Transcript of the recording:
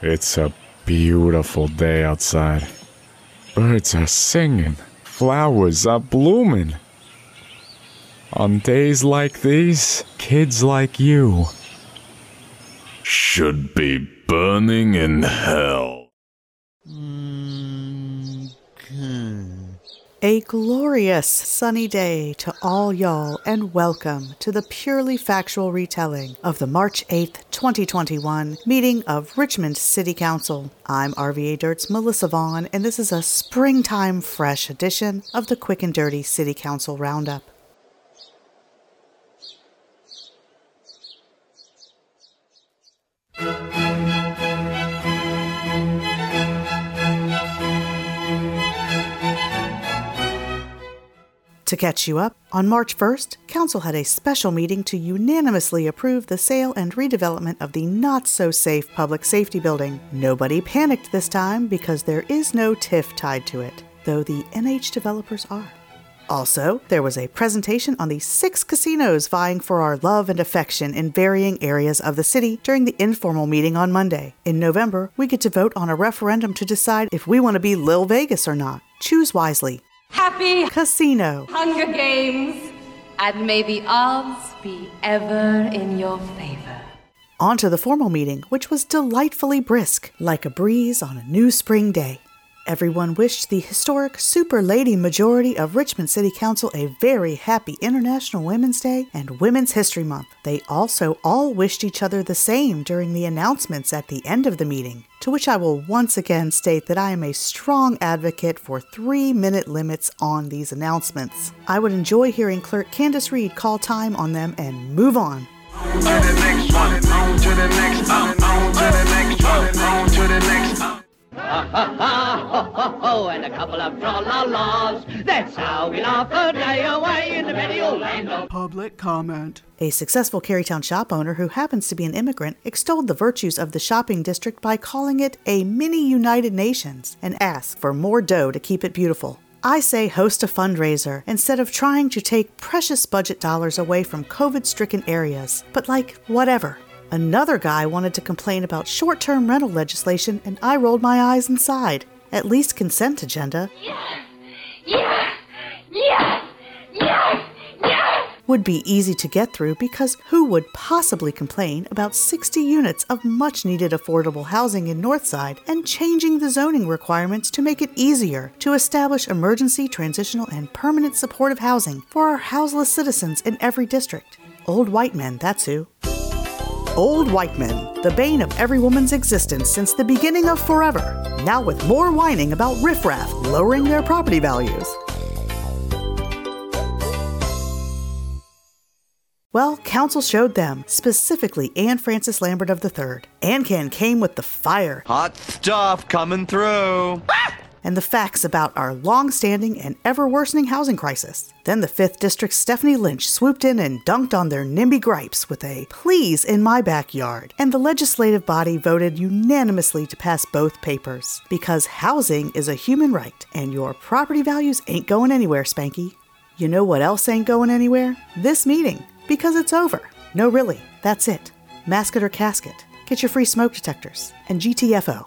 It's a beautiful day outside. Birds are singing, flowers are blooming. On days like these, kids like you should be burning in hell. A glorious sunny day to all y'all, and welcome to the purely factual retelling of the March 8th, 2021 meeting of Richmond City Council. I'm RVA Dirt's Melissa Vaughn, and this is a springtime fresh edition of the Quick and Dirty City Council Roundup. To catch you up, on March 1st, Council had a special meeting to unanimously approve the sale and redevelopment of the not so safe public safety building. Nobody panicked this time because there is no TIF tied to it, though the NH developers are. Also, there was a presentation on the six casinos vying for our love and affection in varying areas of the city during the informal meeting on Monday. In November, we get to vote on a referendum to decide if we want to be Lil Vegas or not. Choose wisely. Happy Casino. Hunger Games, and may the odds be ever in your favor. On to the formal meeting, which was delightfully brisk, like a breeze on a new spring day. Everyone wished the historic super lady majority of Richmond City Council a very happy International Women's Day and Women's History Month. They also all wished each other the same during the announcements at the end of the meeting, to which I will once again state that I am a strong advocate for three minute limits on these announcements. I would enjoy hearing Clerk Candice Reid call time on them and move on. a couple of tra-la-las. That's how we laugh a day away in the merry old land of Public comment. A successful Carytown shop owner who happens to be an immigrant extolled the virtues of the shopping district by calling it a mini United Nations and asked for more dough to keep it beautiful. I say host a fundraiser instead of trying to take precious budget dollars away from COVID stricken areas. But, like, whatever. Another guy wanted to complain about short term rental legislation, and I rolled my eyes and sighed. At least consent agenda Yes! Yes! Yes! Yes! would be easy to get through because who would possibly complain about 60 units of much needed affordable housing in Northside and changing the zoning requirements to make it easier to establish emergency, transitional, and permanent supportive housing for our houseless citizens in every district? Old white men, that's who. Old white men, the bane of every woman's existence since the beginning of forever, now with more whining about riffraff lowering their property values. Well, council showed them, specifically Ann-Frank Lambert of III. Ancan came with the fire Hot stuff coming through. And the facts about our long standing and ever worsening housing crisis. Then the 5th District's Stephanie Lynch swooped in and dunked on their NIMBY gripes with a please in my backyard. And the legislative body voted unanimously to pass both papers. Because housing is a human right, and your property values ain't going anywhere, Spanky. You know what else ain't going anywhere? This meeting. Because it's over. No, really, that's it. Mask it or casket. Get your free smoke detectors. And GTFO.